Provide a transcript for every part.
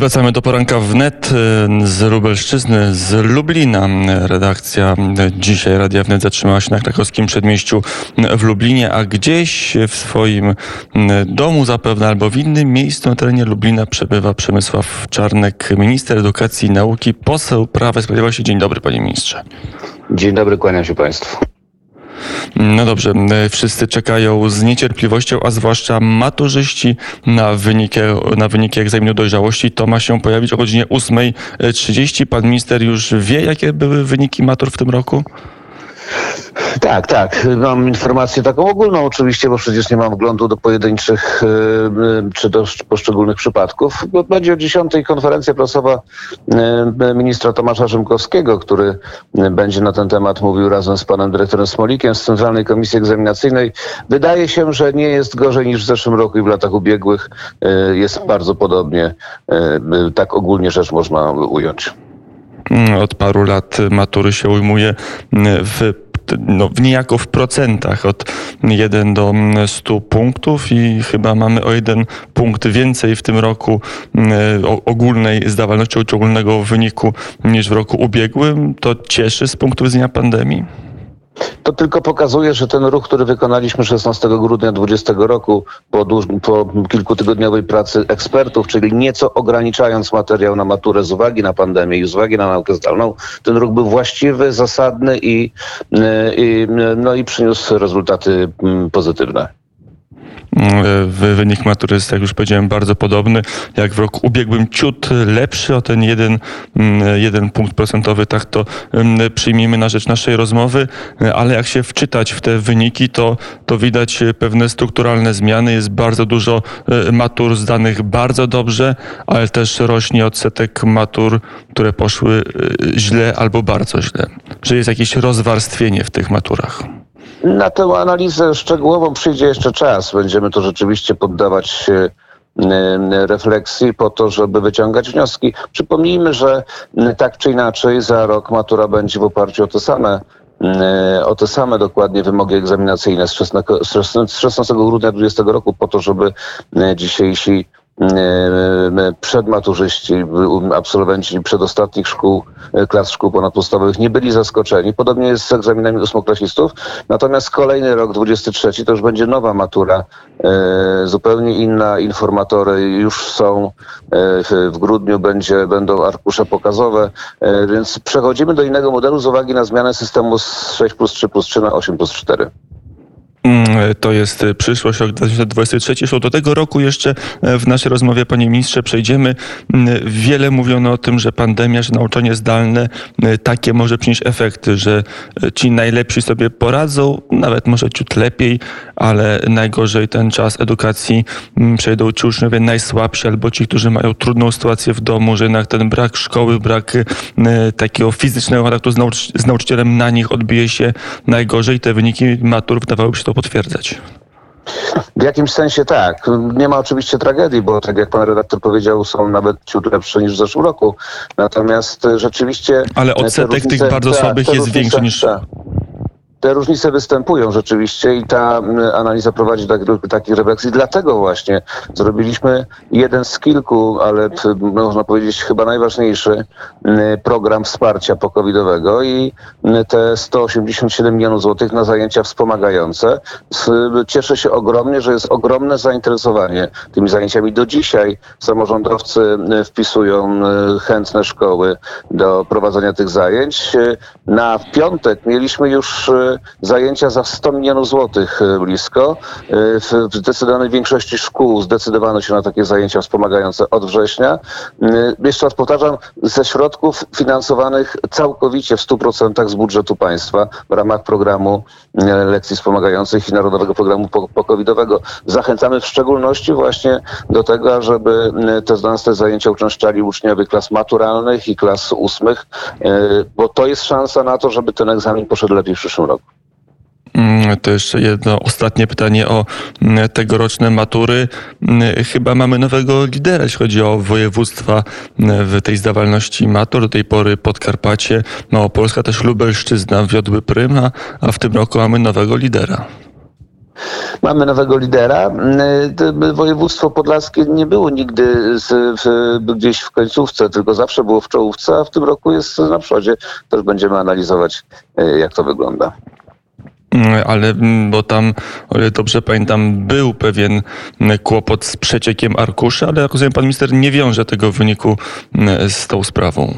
Wracamy do poranka wnet y, z Lubelszczyzny, z Lublina. Redakcja dzisiaj Radia Wnet zatrzymała się na krakowskim przedmieściu w Lublinie, a gdzieś w swoim domu zapewne albo w innym miejscu na terenie Lublina przebywa Przemysław Czarnek, minister edukacji i nauki, poseł Prawa i Sprawiedliwości. Dzień dobry panie ministrze. Dzień dobry, kłaniam się państwu. No dobrze, wszyscy czekają z niecierpliwością, a zwłaszcza maturzyści na wyniki, na wyniki egzaminu dojrzałości. To ma się pojawić o godzinie 8.30. Pan minister już wie, jakie były wyniki matur w tym roku? Tak, tak. Mam informację taką ogólną oczywiście, bo przecież nie mam wglądu do pojedynczych e, e, czy do poszczególnych przypadków. Będzie o 10 konferencja prasowa e, ministra Tomasza Rzymkowskiego, który będzie na ten temat mówił razem z panem dyrektorem Smolikiem z Centralnej Komisji Egzaminacyjnej. Wydaje się, że nie jest gorzej niż w zeszłym roku i w latach ubiegłych. Jest bardzo podobnie. Tak ogólnie rzecz można ująć. Od paru lat matury się ujmuje w no, niejako w procentach od 1 do 100 punktów i chyba mamy o jeden punkt więcej w tym roku ogólnej zdawalności ogólnego wyniku niż w roku ubiegłym. To cieszy z punktu widzenia pandemii? To tylko pokazuje, że ten ruch, który wykonaliśmy 16 grudnia 2020 roku po, po kilkutygodniowej pracy ekspertów, czyli nieco ograniczając materiał na maturę z uwagi na pandemię i z uwagi na naukę zdalną, ten ruch był właściwy, zasadny i, i, no i przyniósł rezultaty mm, pozytywne. Wynik matury jest, jak już powiedziałem, bardzo podobny jak w roku ubiegłym, ciut lepszy o ten jeden, mm, jeden punkt procentowy, tak to mm, przyjmijmy na rzecz naszej rozmowy, ale jak się wczytać w te wyniki, to, to widać pewne strukturalne zmiany. Jest bardzo dużo e, matur zdanych bardzo dobrze, ale też rośnie odsetek matur, które poszły e, źle albo bardzo źle. Że jest jakieś rozwarstwienie w tych maturach. Na tę analizę szczegółową przyjdzie jeszcze czas. Będziemy to rzeczywiście poddawać refleksji po to, żeby wyciągać wnioski. Przypomnijmy, że tak czy inaczej za rok matura będzie w oparciu o te same o te same dokładnie wymogi egzaminacyjne z 16, grudnia 2020 roku po to, żeby dzisiejsi E, przedmaturzyści, absolwenci przedostatnich szkół, e, klas szkół ponadpodstawowych nie byli zaskoczeni. Podobnie jest z egzaminami ósmoklasistów. Natomiast kolejny rok, 23, to już będzie nowa matura, e, zupełnie inna. Informatory już są. W grudniu będzie, będą arkusze pokazowe, więc przechodzimy do innego modelu z uwagi na zmianę systemu z 6 plus 3 plus 3 na 8 plus 4. Mm, to jest y, przyszłość, rok 2023. Zresztą do tego roku jeszcze e, w naszej rozmowie, panie ministrze, przejdziemy. Mm, wiele mówiono o tym, że pandemia, że nauczanie zdalne e, takie może przynieść efekty, że e, ci najlepsi sobie poradzą, nawet może ciut lepiej, ale najgorzej ten czas edukacji mm, przejdą ci uczniowie najsłabsi albo ci, którzy mają trudną sytuację w domu, że jednak ten brak szkoły, brak takiego fizycznego kontaktu z, nauczy z nauczycielem na nich odbije się najgorzej. Te wyniki matur wydawałyby się to potwierdzać. W jakimś sensie tak. Nie ma oczywiście tragedii, bo tak jak pan redaktor powiedział, są nawet ciut lepsze niż w zeszłym roku. Natomiast rzeczywiście. Ale odsetek różnice, tych bardzo tak, słabych jest większy niż. Tak. Te różnice występują rzeczywiście i ta analiza prowadzi do takich refleksji. Dlatego właśnie zrobiliśmy jeden z kilku, ale można powiedzieć chyba najważniejszy program wsparcia pokowidowego i te 187 milionów złotych na zajęcia wspomagające. Cieszę się ogromnie, że jest ogromne zainteresowanie tymi zajęciami. Do dzisiaj samorządowcy wpisują chętne szkoły do prowadzenia tych zajęć. Na piątek mieliśmy już zajęcia za 100 milionów złotych e, blisko. E, w zdecydowanej większości szkół zdecydowano się na takie zajęcia wspomagające od września. E, jeszcze raz powtarzam, ze środków finansowanych całkowicie w 100% z budżetu państwa w ramach programu lekcji wspomagających i Narodowego Programu Pokowidowego. Zachęcamy w szczególności właśnie do tego, żeby te, te zajęcia uczęszczali uczniowie klas maturalnych i klas ósmych, bo to jest szansa na to, żeby ten egzamin poszedł lepiej w przyszłym roku. Mm, to jeszcze jedno ostatnie pytanie o mm, tegoroczne matury. Mm, chyba mamy nowego lidera, jeśli chodzi o województwa w tej zdawalności matur. Do tej pory Podkarpacie, Małopolska, też Lubelszczyzna wiodły pryma, a w tym roku mamy nowego lidera. Mamy nowego lidera. Województwo podlaskie nie było nigdy z, w, gdzieś w końcówce, tylko zawsze było w czołówce, a w tym roku jest na przodzie. Też będziemy analizować, jak to wygląda. Mm, ale mm, bo tam, o ile dobrze pamiętam, był pewien mm, kłopot z przeciekiem arkuszy, ale jak rozumiem, pan minister nie wiąże tego wyniku z tą sprawą.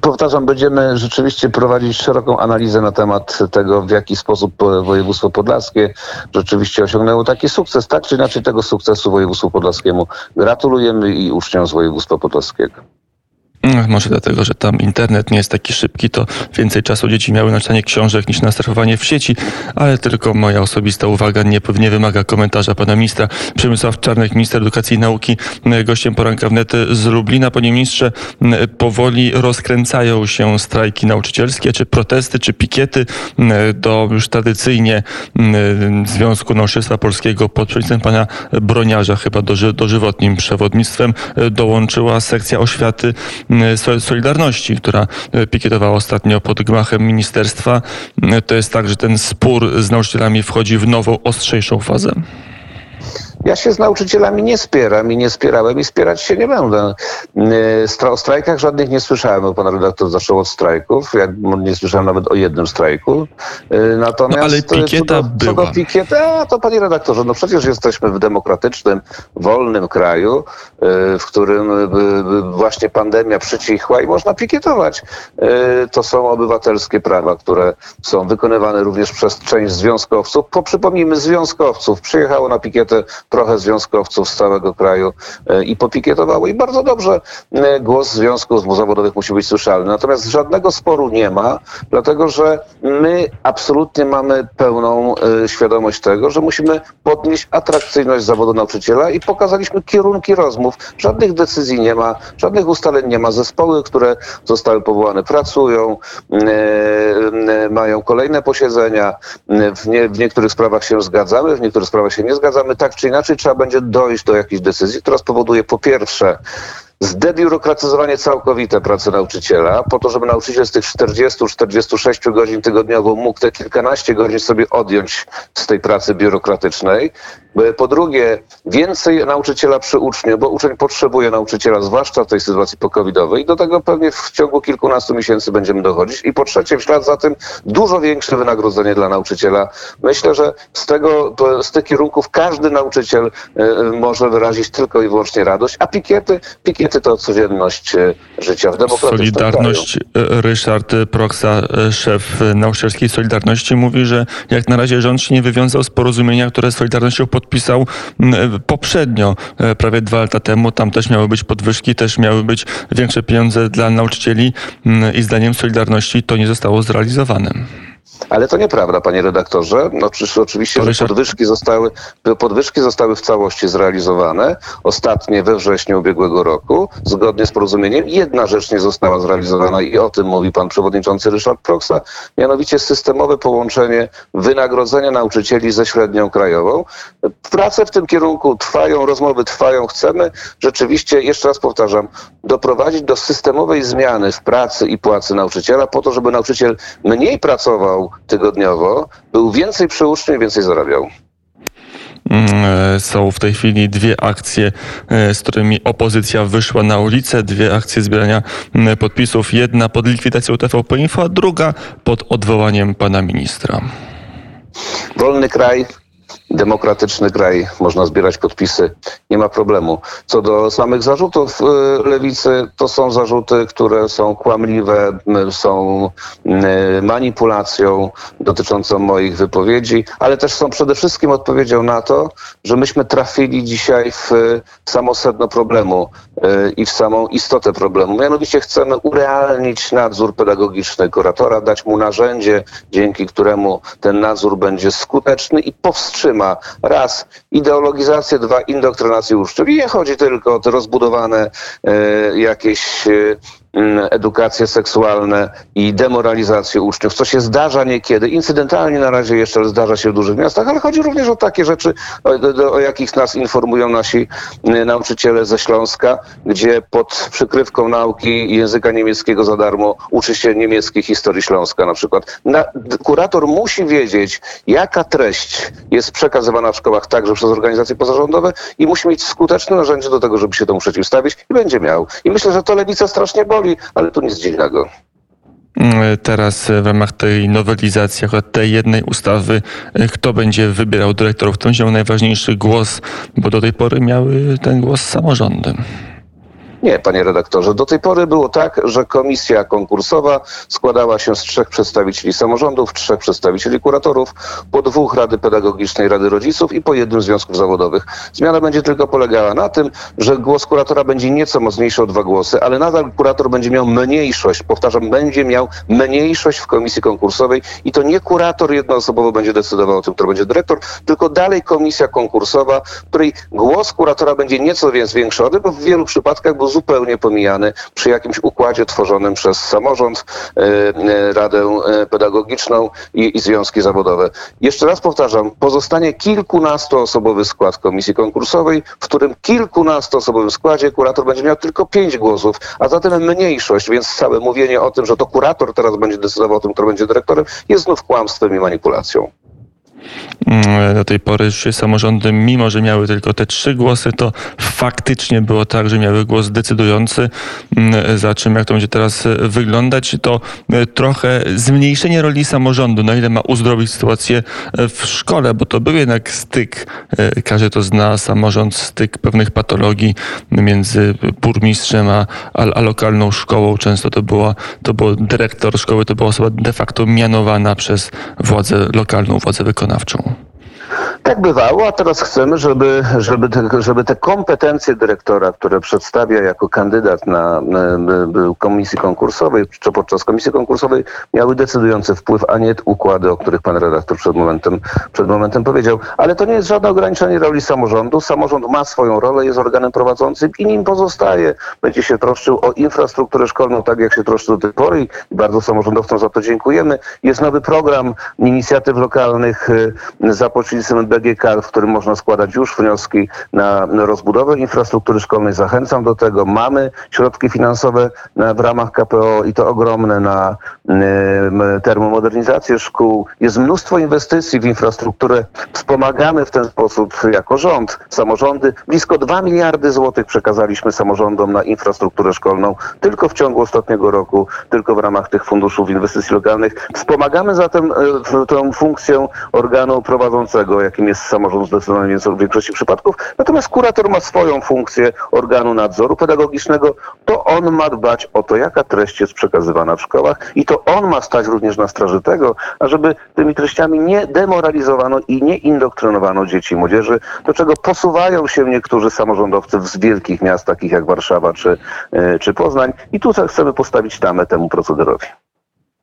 Powtarzam, będziemy rzeczywiście prowadzić szeroką analizę na temat tego, w jaki sposób województwo podlaskie rzeczywiście osiągnęło taki sukces. Tak czy inaczej tego sukcesu województwu podlaskiemu gratulujemy i uczniom z województwa podlaskiego. Może dlatego, że tam internet nie jest taki szybki, to więcej czasu dzieci miały na czytanie książek niż na surfowanie w sieci, ale tylko moja osobista uwaga nie, nie wymaga komentarza pana ministra. Przemysław Czarnek, minister edukacji i nauki, gościem poranka wnet z Lublina. Panie ministrze, powoli rozkręcają się strajki nauczycielskie, czy protesty, czy pikiety do już tradycyjnie Związku Nauczycielstwa Polskiego pod przewodnictwem pana Broniarza, chyba dożywotnim przewodnictwem, dołączyła sekcja oświaty Solidarności, która e, pikietowała ostatnio pod gmachem ministerstwa. E, to jest tak, że ten spór z nauczycielami wchodzi w nową, ostrzejszą fazę. Ja się z nauczycielami nie spieram i nie spierałem i spierać się nie będę. E, o strajkach żadnych nie słyszałem, bo pan redaktor zaczął od strajków. Ja nie słyszałem nawet o jednym strajku. E, natomiast no, ale pikieta co do, była. Co do pikieta, to panie redaktorze, no przecież jesteśmy w demokratycznym, wolnym kraju, w którym właśnie pandemia przycichła i można pikietować. To są obywatelskie prawa, które są wykonywane również przez część związkowców. Poprzypomnijmy, związkowców przyjechało na pikietę trochę związkowców z całego kraju e, i popikietowało. I bardzo dobrze e, głos związków zawodowych musi być słyszalny. Natomiast żadnego sporu nie ma, dlatego że my absolutnie mamy pełną e, świadomość tego, że musimy podnieść atrakcyjność zawodu nauczyciela i pokazaliśmy kierunki rozmów. Żadnych decyzji nie ma, żadnych ustaleń nie ma. Zespoły, które zostały powołane, pracują, mają kolejne posiedzenia. W, nie, w niektórych sprawach się zgadzamy, w niektórych sprawach się nie zgadzamy. Tak czy inaczej, inaczej trzeba będzie dojść do jakiejś decyzji, która spowoduje po pierwsze zdebiurokratyzowanie całkowite pracy nauczyciela, po to, żeby nauczyciel z tych 40-46 godzin tygodniowo mógł te kilkanaście godzin sobie odjąć z tej pracy biurokratycznej. Po drugie, więcej nauczyciela przy uczniu, bo uczeń potrzebuje nauczyciela, zwłaszcza w tej sytuacji pokowidowej do tego pewnie w ciągu kilkunastu miesięcy będziemy dochodzić. I po trzecie, w ślad za tym dużo większe wynagrodzenie dla nauczyciela. Myślę, że z tego, z tych kierunków każdy nauczyciel e, może wyrazić tylko i wyłącznie radość, a pikiety, pikiety to codzienność e, życia w demokratycznym Solidarność, kraju. E, Ryszard Proksa, e, szef nauczycielskiej Solidarności, mówi, że jak na razie rząd się nie wywiązał z porozumienia, które z Solidarnością podpisał poprzednio, prawie dwa lata temu. Tam też miały być podwyżki, też miały być większe pieniądze dla nauczycieli i zdaniem Solidarności to nie zostało zrealizowane. Ale to nieprawda, panie redaktorze. No, oczywiście, że podwyżki zostały, podwyżki zostały w całości zrealizowane. Ostatnie we wrześniu ubiegłego roku, zgodnie z porozumieniem. Jedna rzecz nie została zrealizowana i o tym mówi pan przewodniczący Ryszard Proksa, mianowicie systemowe połączenie wynagrodzenia nauczycieli ze średnią krajową. Prace w tym kierunku trwają, rozmowy trwają. Chcemy rzeczywiście, jeszcze raz powtarzam, doprowadzić do systemowej zmiany w pracy i płacy nauczyciela po to, żeby nauczyciel mniej pracował, tygodniowo, był więcej przy uczniu i więcej zarabiał. Mm, e, są w tej chwili dwie akcje, e, z którymi opozycja wyszła na ulicę, dwie akcje zbierania mm, podpisów. Jedna pod likwidacją TVP Info, a druga pod odwołaniem pana ministra. Wolny kraj, demokratyczny kraj, można zbierać podpisy, nie ma problemu. Co do samych zarzutów y, lewicy, to są zarzuty, które są kłamliwe, są manipulacją dotyczącą moich wypowiedzi, ale też są przede wszystkim odpowiedzią na to, że myśmy trafili dzisiaj w samo sedno problemu y, i w samą istotę problemu. Mianowicie chcemy urealnić nadzór pedagogiczny kuratora, dać mu narzędzie, dzięki któremu ten nadzór będzie skuteczny i powstrzyma ma raz ideologizację, dwa indoktrynację uczniów. I nie chodzi tylko o te rozbudowane e, jakieś e, edukacje seksualne i demoralizację uczniów, co się zdarza niekiedy, incydentalnie na razie jeszcze zdarza się w dużych miastach, ale chodzi również o takie rzeczy, o, o jakich nas informują nasi nauczyciele ze Śląska, gdzie pod przykrywką nauki języka niemieckiego za darmo uczy się niemieckiej historii Śląska na przykład. Na, kurator musi wiedzieć, jaka treść jest przekazywana w szkołach także przez organizacje pozarządowe i musi mieć skuteczne narzędzie do tego, żeby się temu przeciwstawić i będzie miał. I myślę, że to lewica strasznie boli, ale tu nic dziwnego. Mm, teraz w ramach tej nowelizacji, tej jednej ustawy, kto będzie wybierał dyrektorów, kto będzie miał najważniejszy głos, bo do tej pory miały ten głos samorządy. Nie, panie redaktorze. Do tej pory było tak, że komisja konkursowa składała się z trzech przedstawicieli samorządów, trzech przedstawicieli kuratorów, po dwóch Rady Pedagogicznej, Rady Rodziców i po jednym związków zawodowych. Zmiana będzie tylko polegała na tym, że głos kuratora będzie nieco mocniejszy o dwa głosy, ale nadal kurator będzie miał mniejszość, powtarzam, będzie miał mniejszość w komisji konkursowej i to nie kurator jednoosobowo będzie decydował o tym, kto będzie dyrektor, tylko dalej komisja konkursowa, której głos kuratora będzie nieco więc zwiększony, bo w wielu przypadkach był zupełnie pomijany przy jakimś układzie tworzonym przez samorząd, e, e, Radę e, Pedagogiczną i, i związki zawodowe. Jeszcze raz powtarzam, pozostanie kilkunastoosobowy skład komisji konkursowej, w którym kilkunastoosobowym składzie kurator będzie miał tylko pięć głosów, a zatem mniejszość, więc całe mówienie o tym, że to kurator teraz będzie decydował o tym, kto będzie dyrektorem, jest znów kłamstwem i manipulacją. Mm, do tej pory się samorządy, mimo że miały tylko te trzy głosy, to faktycznie było tak, że miały głos decydujący. Mm, za czym, jak to będzie teraz e, wyglądać, to e, trochę zmniejszenie roli samorządu, na ile ma uzdrowić sytuację e, w szkole, bo to był jednak styk, każdy to zna, samorząd, styk pewnych patologii między burmistrzem a, a lokalną szkołą. Często to była, to był dyrektor szkoły, to była osoba de facto mianowana przez władzę lokalną, władzę wykonawczą wykonawczą. Tak bywało, a teraz chcemy, żeby, żeby, te, żeby te kompetencje dyrektora, które przedstawia jako kandydat na, na komisji konkursowej, czy podczas komisji konkursowej, miały decydujący wpływ, a nie układy, o których pan redaktor przed momentem, przed momentem powiedział. Ale to nie jest żadne ograniczenie roli samorządu. Samorząd ma swoją rolę, jest organem prowadzącym i nim pozostaje. Będzie się troszczył o infrastrukturę szkolną, tak jak się troszczy do tej pory i bardzo samorządowcom za to dziękujemy. Jest nowy program inicjatyw lokalnych y, za pośrednictwem BGK, w którym można składać już wnioski na rozbudowę infrastruktury szkolnej. Zachęcam do tego. Mamy środki finansowe w ramach KPO i to ogromne na termomodernizację szkół. Jest mnóstwo inwestycji w infrastrukturę. Wspomagamy w ten sposób jako rząd, samorządy. Blisko 2 miliardy złotych przekazaliśmy samorządom na infrastrukturę szkolną tylko w ciągu ostatniego roku, tylko w ramach tych funduszów inwestycji lokalnych. Wspomagamy zatem e, tę funkcję organu prowadzącego, jakim jest samorząd zdecydowanie w większości przypadków. Natomiast kurator ma swoją funkcję organu nadzoru pedagogicznego. To on ma dbać o to, jaka treść jest przekazywana w szkołach i to on ma stać również na straży tego, ażeby tymi treściami nie demoralizowano i nie indoktrynowano dzieci i młodzieży, do czego posuwają się niektórzy samorządowcy z wielkich miast, takich jak Warszawa czy, e, czy Poznań. I tutaj chcemy postawić tamę temu procederowi.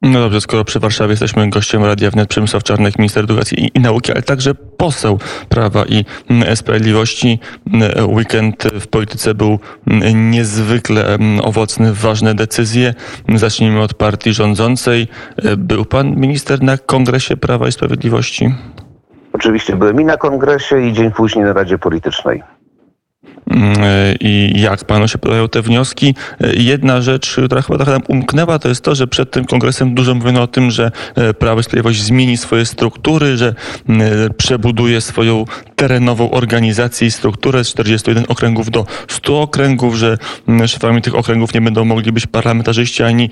No dobrze, skoro przy Warszawie jesteśmy gościem Radia Wnet, Przemysław Czarnek, minister edukacji i, i, nauki, ale także poseł Prawa i mm, Sprawiedliwości. Mm, weekend w polityce był mm, niezwykle owocny, ważne decyzje. Zacznijmy od partii rządzącej. Był pan minister na Kongresie Prawa i Sprawiedliwości? Oczywiście byłem i na kongresie i dzień później na Radzie Politycznej. Mm, i jak panu się podają te wnioski. Jedna rzecz, która chyba trochę nam umknęła, to jest to, że przed tym kongresem dużo mówiono o tym, że e, Prawo i Sprawiedliwość zmieni swoje struktury, że mm, przebuduje swoją terenową organizację i strukturę z 41 okręgów do 100 okręgów, że mm, szefami tych okręgów nie będą mogli być parlamentarzyści ani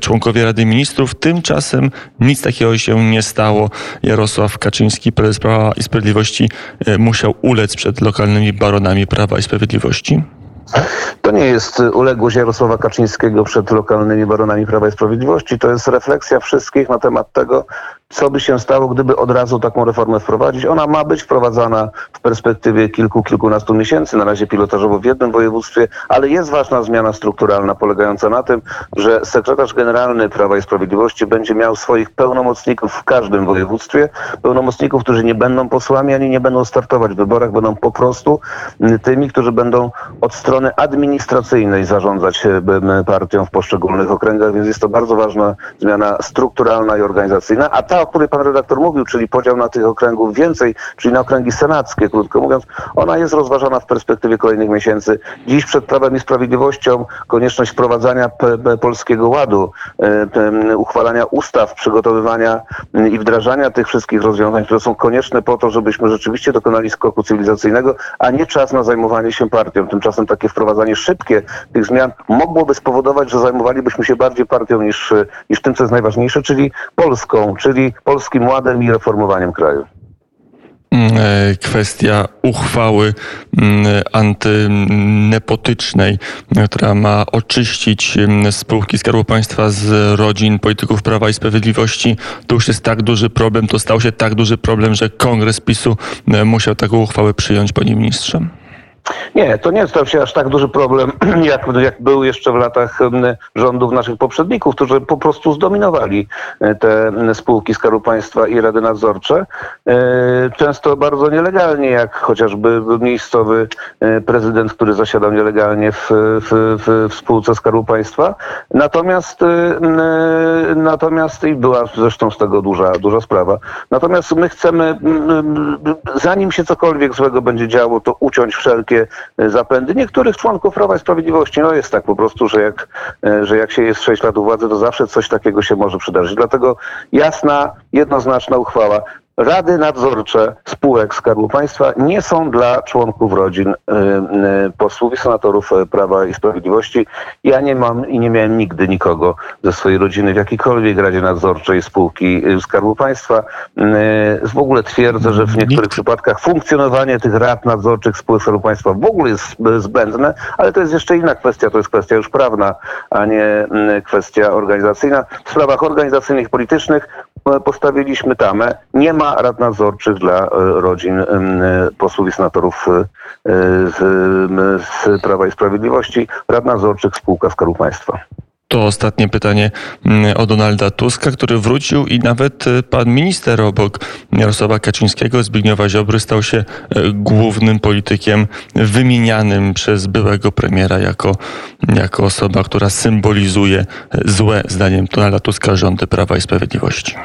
członkowie Rady Ministrów. Tymczasem nic takiego się nie stało. Jarosław Kaczyński, prezes Prawa i Sprawiedliwości, e, musiał ulec przed lokalnymi baronami Prawa i Sprawiedliwości? To nie jest uległość Jarosława Kaczyńskiego przed lokalnymi baronami Prawa i Sprawiedliwości. To jest refleksja wszystkich na temat tego, co by się stało, gdyby od razu taką reformę wprowadzić. Ona ma być wprowadzana w perspektywie kilku, kilkunastu miesięcy, na razie pilotażowo w jednym województwie, ale jest ważna zmiana strukturalna polegająca na tym, że sekretarz generalny Prawa i Sprawiedliwości będzie miał swoich pełnomocników w każdym województwie, pełnomocników, którzy nie będą posłami ani nie będą startować w wyborach, będą po prostu tymi, którzy będą od strony administracyjnej zarządzać e, partią w poszczególnych okręgach, więc jest to bardzo ważna zmiana strukturalna i organizacyjna, a ta, o której pan redaktor mówił, czyli podział na tych okręgów więcej, czyli na okręgi senackie, krótko mówiąc, ona jest rozważana w perspektywie kolejnych miesięcy. Dziś przed Prawem i Sprawiedliwością konieczność wprowadzania Polskiego Ładu, e, uchwalania ustaw, przygotowywania i wdrażania tych wszystkich rozwiązań, które są konieczne po to, żebyśmy rzeczywiście dokonali skoku cywilizacyjnego, a nie czas na zajmowanie się partią. Tymczasem takie wprowadzanie szybkie tych zmian mogłoby spowodować, że zajmowalibyśmy się bardziej partią niż, niż tym, co jest najważniejsze, czyli Polską, czyli polskim ładem i reformowaniem kraju. Mm, e, kwestia uchwały mm, antynepotycznej, która ma oczyścić mm, spółki Skarbu Państwa z rodzin polityków Prawa i Sprawiedliwości. To już jest tak duży problem, to stał się tak duży problem, że Kongres PiSu musiał taką uchwałę przyjąć, panie ministrze. Nie, to nie stał się aż tak duży problem, jak, jak był jeszcze w latach rządów naszych poprzedników, którzy po prostu zdominowali e, te spółki Skarbu Państwa i Rady Nadzorcze. E, często bardzo nielegalnie, jak chociażby miejscowy e, prezydent, który zasiadał nielegalnie w, w, w, w spółce Skarbu Państwa. Natomiast, natomiast i była zresztą z tego duża, duża sprawa. Natomiast my chcemy, zanim się cokolwiek złego będzie działo, to uciąć wszelkie E, zapędy niektórych członków Prawa i Sprawiedliwości. No jest tak po prostu, że jak, e, że jak się jest 6 lat u władzy, to zawsze coś takiego się może przydarzyć. Dlatego jasna, jednoznaczna uchwała. Rady nadzorcze spółek Skarbu Państwa nie są dla członków rodzin y, y, posłów i senatorów y, Prawa i Sprawiedliwości. Ja nie mam i nie miałem nigdy nikogo ze swojej rodziny w jakiejkolwiek Radzie Nadzorczej spółki Skarbu Państwa. W ogóle twierdzę, że w niektórych Nikt. przypadkach funkcjonowanie tych rad nadzorczych spółek Skarbu Państwa w ogóle jest zbędne, ale to jest jeszcze inna kwestia, to jest kwestia już prawna, a nie kwestia organizacyjna. W sprawach organizacyjnych, politycznych postawiliśmy tamę. Nie ma rad nadzorczych dla e, rodzin e, posłów i senatorów e, z, z Prawa i Sprawiedliwości, rad nadzorczych spółka Skarbu Państwa. To ostatnie pytanie o Donalda Tuska, który wrócił i nawet pan minister obok Jarosława Kaczyńskiego, Zbigniewa Ziobry, stał się głównym politykiem wymienianym przez byłego premiera jako, jako osoba, która symbolizuje złe, zdaniem Donalda Tuska, rządy Prawa i Sprawiedliwości.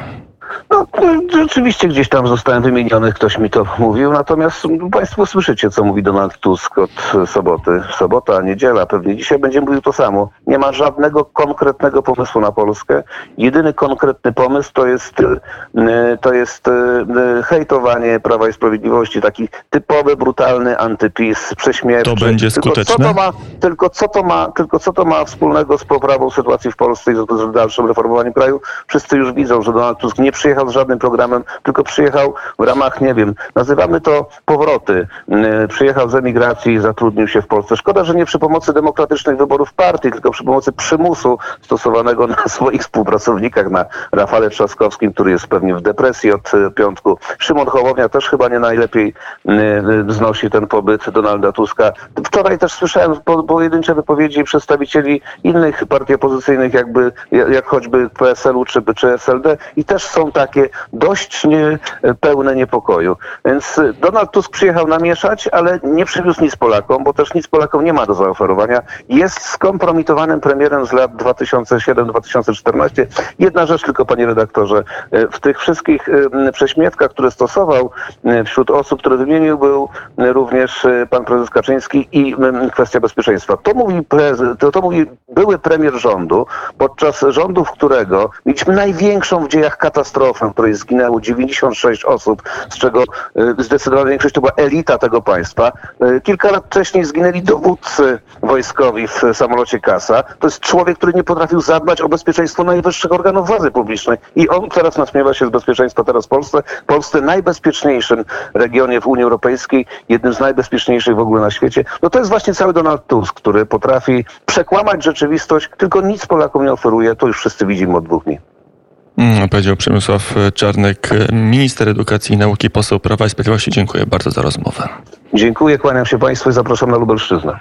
No, rzeczywiście gdzieś tam zostałem wymieniony, ktoś mi to mówił, natomiast Państwo słyszycie, co mówi Donald Tusk od soboty. Sobota, niedziela, pewnie dzisiaj będzie mówił to samo. Nie ma żadnego konkretnego pomysłu na Polskę. Jedyny konkretny pomysł to jest, e, to jest e, hejtowanie Prawa i Sprawiedliwości, taki typowy, brutalny antypis, prześmiewczy. To będzie skuteczne? Tylko co to ma, tylko co to ma, tylko co to ma wspólnego z poprawą sytuacji w Polsce i z dalszym reformowaniem kraju? Wszyscy już widzą, że Donald Tusk nie przyjechał z żadnym programem, tylko przyjechał w ramach, nie wiem, nazywamy to powroty. Mm, przyjechał z emigracji i zatrudnił się w Polsce. Szkoda, że nie przy pomocy demokratycznych wyborów partii, tylko przy pomocy przymusu stosowanego na swoich współpracownikach, na Rafale Trzaskowskim, który jest pewnie w depresji od e, piątku. Szymon Hołownia też chyba nie najlepiej mm, e, znosi ten pobyt Donalda Tuska. Wczoraj też słyszałem pojedyncze wypowiedzi przedstawicieli innych partii opozycyjnych, jakby, jak choćby PSL-u czy, czy SLD i też są takie dość pełne niepokoju. Więc Donald Tusk przyjechał namieszać, ale nie przywiózł nic Polakom, bo też nic Polakom nie ma do zaoferowania. Jest skompromitowanym premierem z lat 2007-2014. Jedna rzecz tylko, panie redaktorze. W tych wszystkich prześmiewkach, które stosował wśród osób, które wymienił, był również pan prezes Kaczyński i kwestia bezpieczeństwa. To mówi, to, to mówi były premier rządu, podczas rządów którego mieliśmy największą w dziejach katastrofę katastrofę, w której zginęło 96 osób, z czego y, zdecydowana większość to była elita tego państwa. Y, kilka lat wcześniej zginęli dowódcy wojskowi w samolocie Kasa. To jest człowiek, który nie potrafił zadbać o bezpieczeństwo najwyższych organów władzy publicznej. I on teraz naśmiewa się z bezpieczeństwa teraz w Polsce. Polsce najbezpieczniejszym regionie w Unii Europejskiej, jednym z najbezpieczniejszych w ogóle na świecie. No to jest właśnie cały Donald Tusk, który potrafi przekłamać rzeczywistość, tylko nic Polakom nie oferuje. To już wszyscy widzimy od dwóch dni. Mm, Powiedział Przemysław Czarnek, minister edukacji i nauki, poseł Prawa i Sprawiedliwości. Dziękuję bardzo za rozmowę. Dziękuję, kłaniam się Państwu i zapraszam na Lubelszczyznę.